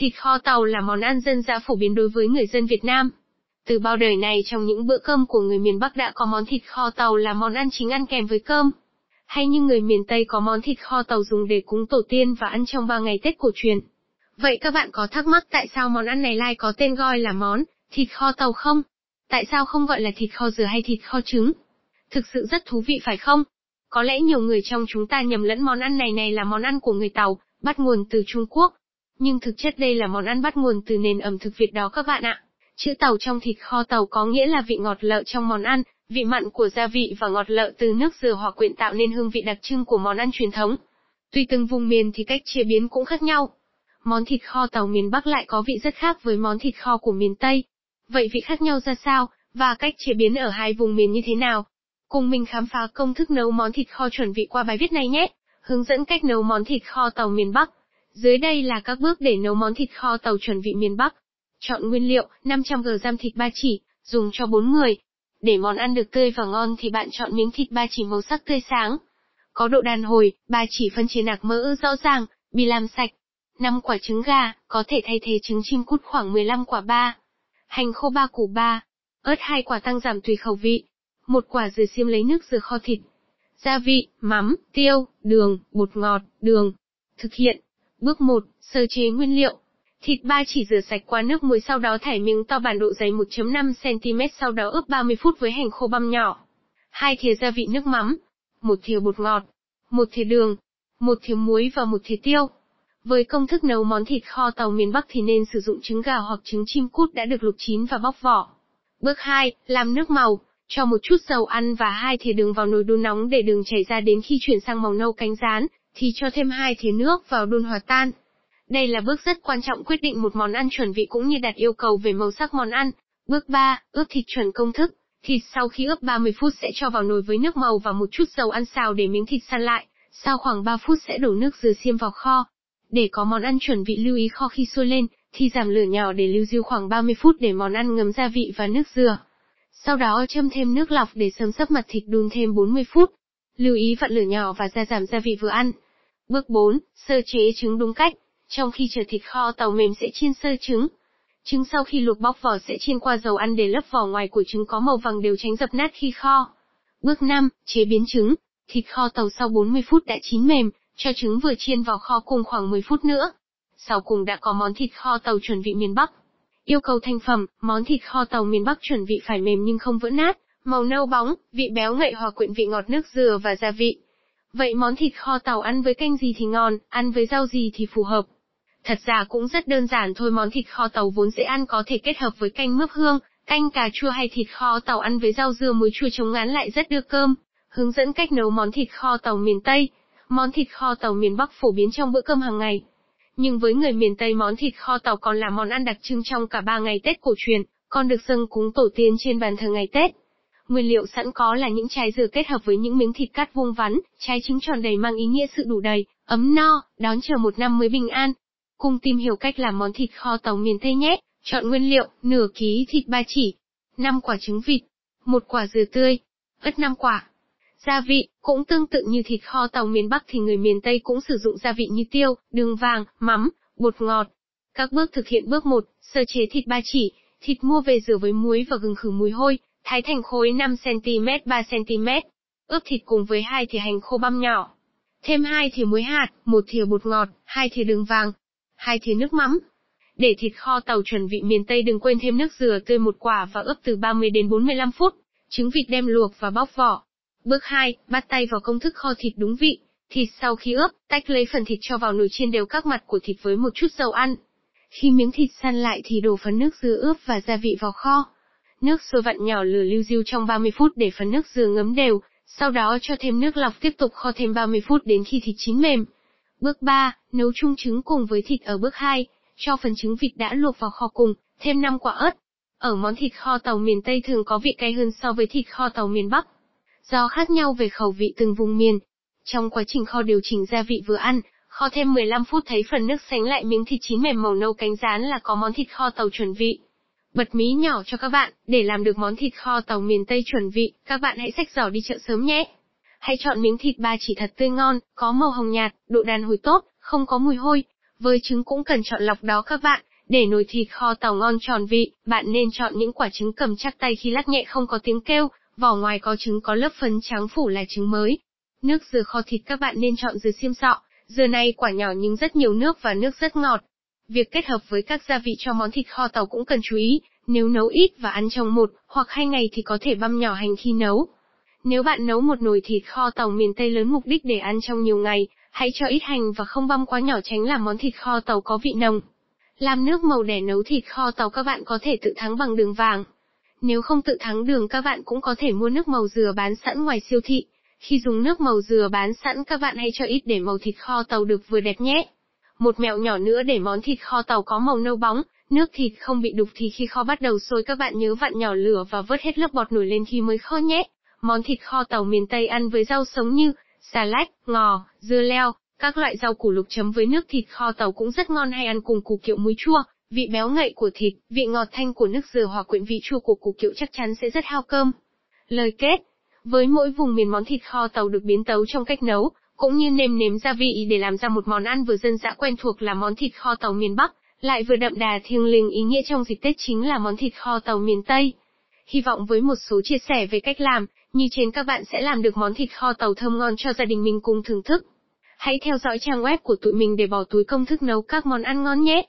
Thịt kho tàu là món ăn dân dã phổ biến đối với người dân Việt Nam. Từ bao đời này trong những bữa cơm của người miền Bắc đã có món thịt kho tàu là món ăn chính ăn kèm với cơm. Hay như người miền Tây có món thịt kho tàu dùng để cúng tổ tiên và ăn trong 3 ngày Tết cổ truyền. Vậy các bạn có thắc mắc tại sao món ăn này lại có tên gọi là món thịt kho tàu không? Tại sao không gọi là thịt kho dừa hay thịt kho trứng? Thực sự rất thú vị phải không? Có lẽ nhiều người trong chúng ta nhầm lẫn món ăn này này là món ăn của người Tàu, bắt nguồn từ Trung Quốc. Nhưng thực chất đây là món ăn bắt nguồn từ nền ẩm thực Việt đó các bạn ạ. Chữ tàu trong thịt kho tàu có nghĩa là vị ngọt lợ trong món ăn, vị mặn của gia vị và ngọt lợ từ nước dừa hòa quyện tạo nên hương vị đặc trưng của món ăn truyền thống. Tùy từng vùng miền thì cách chế biến cũng khác nhau. Món thịt kho tàu miền Bắc lại có vị rất khác với món thịt kho của miền Tây. Vậy vị khác nhau ra sao, và cách chế biến ở hai vùng miền như thế nào? Cùng mình khám phá công thức nấu món thịt kho chuẩn vị qua bài viết này nhé. Hướng dẫn cách nấu món thịt kho tàu miền Bắc. Dưới đây là các bước để nấu món thịt kho tàu chuẩn vị miền Bắc. Chọn nguyên liệu, 500g giam thịt ba chỉ, dùng cho 4 người. Để món ăn được tươi và ngon thì bạn chọn miếng thịt ba chỉ màu sắc tươi sáng. Có độ đàn hồi, ba chỉ phân chia nạc mỡ rõ ràng, bị làm sạch. 5 quả trứng gà, có thể thay thế trứng chim cút khoảng 15 quả ba. Hành khô 3 củ 3. Ớt 2 quả tăng giảm tùy khẩu vị. Một quả dừa xiêm lấy nước dừa kho thịt. Gia vị, mắm, tiêu, đường, bột ngọt, đường. Thực hiện. Bước 1, sơ chế nguyên liệu. Thịt ba chỉ rửa sạch qua nước muối sau đó thải miếng to bản độ dày 1.5cm sau đó ướp 30 phút với hành khô băm nhỏ. Hai thìa gia vị nước mắm. Một thìa bột ngọt. Một thìa đường. Một thìa muối và một thìa tiêu. Với công thức nấu món thịt kho tàu miền Bắc thì nên sử dụng trứng gà hoặc trứng chim cút đã được luộc chín và bóc vỏ. Bước 2, làm nước màu. Cho một chút dầu ăn và hai thìa đường vào nồi đun nóng để đường chảy ra đến khi chuyển sang màu nâu cánh rán, thì cho thêm hai thìa nước vào đun hòa tan. Đây là bước rất quan trọng quyết định một món ăn chuẩn vị cũng như đặt yêu cầu về màu sắc món ăn. Bước 3, ướp thịt chuẩn công thức. Thịt sau khi ướp 30 phút sẽ cho vào nồi với nước màu và một chút dầu ăn xào để miếng thịt săn lại. Sau khoảng 3 phút sẽ đổ nước dừa xiêm vào kho. Để có món ăn chuẩn vị lưu ý kho khi sôi lên, thì giảm lửa nhỏ để lưu diêu khoảng 30 phút để món ăn ngấm gia vị và nước dừa. Sau đó châm thêm nước lọc để sớm sấp mặt thịt đun thêm 40 phút. Lưu ý vặn lửa nhỏ và gia giảm gia vị vừa ăn. Bước 4, sơ chế trứng đúng cách. Trong khi chờ thịt kho tàu mềm sẽ chiên sơ trứng. Trứng sau khi luộc bóc vỏ sẽ chiên qua dầu ăn để lớp vỏ ngoài của trứng có màu vàng đều tránh dập nát khi kho. Bước 5, chế biến trứng. Thịt kho tàu sau 40 phút đã chín mềm, cho trứng vừa chiên vào kho cùng khoảng 10 phút nữa. Sau cùng đã có món thịt kho tàu chuẩn vị miền Bắc. Yêu cầu thành phẩm, món thịt kho tàu miền Bắc chuẩn vị phải mềm nhưng không vỡ nát, màu nâu bóng, vị béo ngậy hòa quyện vị ngọt nước dừa và gia vị. Vậy món thịt kho tàu ăn với canh gì thì ngon, ăn với rau gì thì phù hợp? Thật ra cũng rất đơn giản thôi món thịt kho tàu vốn dễ ăn có thể kết hợp với canh mướp hương, canh cà chua hay thịt kho tàu ăn với rau dưa muối chua chống ngán lại rất đưa cơm. Hướng dẫn cách nấu món thịt kho tàu miền Tây. Món thịt kho tàu miền Bắc phổ biến trong bữa cơm hàng ngày. Nhưng với người miền Tây món thịt kho tàu còn là món ăn đặc trưng trong cả ba ngày Tết cổ truyền, còn được dâng cúng tổ tiên trên bàn thờ ngày Tết. Nguyên liệu sẵn có là những trái dừa kết hợp với những miếng thịt cắt vuông vắn, trái trứng tròn đầy mang ý nghĩa sự đủ đầy, ấm no, đón chờ một năm mới bình an. Cùng tìm hiểu cách làm món thịt kho tàu miền Tây nhé. Chọn nguyên liệu, nửa ký thịt ba chỉ, 5 quả trứng vịt, một quả dừa tươi, ớt 5 quả. Gia vị, cũng tương tự như thịt kho tàu miền Bắc thì người miền Tây cũng sử dụng gia vị như tiêu, đường vàng, mắm, bột ngọt. Các bước thực hiện bước 1, sơ chế thịt ba chỉ, thịt mua về rửa với muối và gừng khử mùi hôi, thái thành khối 5cm 3cm. Ướp thịt cùng với hai thìa hành khô băm nhỏ. Thêm hai thìa muối hạt, một thìa bột ngọt, hai thìa đường vàng, hai thìa nước mắm. Để thịt kho tàu chuẩn vị miền Tây đừng quên thêm nước dừa tươi một quả và ướp từ 30 đến 45 phút. Trứng vịt đem luộc và bóc vỏ. Bước 2, bắt tay vào công thức kho thịt đúng vị. Thịt sau khi ướp, tách lấy phần thịt cho vào nồi chiên đều các mặt của thịt với một chút dầu ăn. Khi miếng thịt săn lại thì đổ phần nước dừa ướp và gia vị vào kho. Nước sôi vặn nhỏ lửa lưu diêu trong 30 phút để phần nước dừa ngấm đều, sau đó cho thêm nước lọc tiếp tục kho thêm 30 phút đến khi thịt chín mềm. Bước 3, nấu chung trứng cùng với thịt ở bước 2, cho phần trứng vịt đã luộc vào kho cùng, thêm 5 quả ớt. Ở món thịt kho tàu miền Tây thường có vị cay hơn so với thịt kho tàu miền Bắc. Do khác nhau về khẩu vị từng vùng miền. Trong quá trình kho điều chỉnh gia vị vừa ăn, kho thêm 15 phút thấy phần nước sánh lại miếng thịt chín mềm màu nâu cánh rán là có món thịt kho tàu chuẩn vị. Bật mí nhỏ cho các bạn, để làm được món thịt kho tàu miền Tây chuẩn vị, các bạn hãy xách giỏ đi chợ sớm nhé. Hãy chọn miếng thịt ba chỉ thật tươi ngon, có màu hồng nhạt, độ đàn hồi tốt, không có mùi hôi. Với trứng cũng cần chọn lọc đó các bạn. Để nồi thịt kho tàu ngon tròn vị, bạn nên chọn những quả trứng cầm chắc tay khi lắc nhẹ không có tiếng kêu, vỏ ngoài có trứng có lớp phấn trắng phủ là trứng mới. Nước dừa kho thịt các bạn nên chọn dừa xiêm sọ, dừa này quả nhỏ nhưng rất nhiều nước và nước rất ngọt. Việc kết hợp với các gia vị cho món thịt kho tàu cũng cần chú ý, nếu nấu ít và ăn trong một hoặc hai ngày thì có thể băm nhỏ hành khi nấu. Nếu bạn nấu một nồi thịt kho tàu miền Tây lớn mục đích để ăn trong nhiều ngày, hãy cho ít hành và không băm quá nhỏ tránh làm món thịt kho tàu có vị nồng. Làm nước màu để nấu thịt kho tàu các bạn có thể tự thắng bằng đường vàng. Nếu không tự thắng đường các bạn cũng có thể mua nước màu dừa bán sẵn ngoài siêu thị. Khi dùng nước màu dừa bán sẵn các bạn hãy cho ít để màu thịt kho tàu được vừa đẹp nhé. Một mẹo nhỏ nữa để món thịt kho tàu có màu nâu bóng, nước thịt không bị đục thì khi kho bắt đầu sôi các bạn nhớ vặn nhỏ lửa và vớt hết lớp bọt nổi lên khi mới kho nhé. Món thịt kho tàu miền Tây ăn với rau sống như xà lách, ngò, dưa leo, các loại rau củ lục chấm với nước thịt kho tàu cũng rất ngon hay ăn cùng củ kiệu muối chua, vị béo ngậy của thịt, vị ngọt thanh của nước dừa hòa quyện vị chua của củ kiệu chắc chắn sẽ rất hao cơm. Lời kết Với mỗi vùng miền món thịt kho tàu được biến tấu trong cách nấu, cũng như nêm nếm gia vị để làm ra một món ăn vừa dân dã quen thuộc là món thịt kho tàu miền Bắc, lại vừa đậm đà thiêng liêng ý nghĩa trong dịp Tết chính là món thịt kho tàu miền Tây. Hy vọng với một số chia sẻ về cách làm, như trên các bạn sẽ làm được món thịt kho tàu thơm ngon cho gia đình mình cùng thưởng thức. Hãy theo dõi trang web của tụi mình để bỏ túi công thức nấu các món ăn ngon nhé.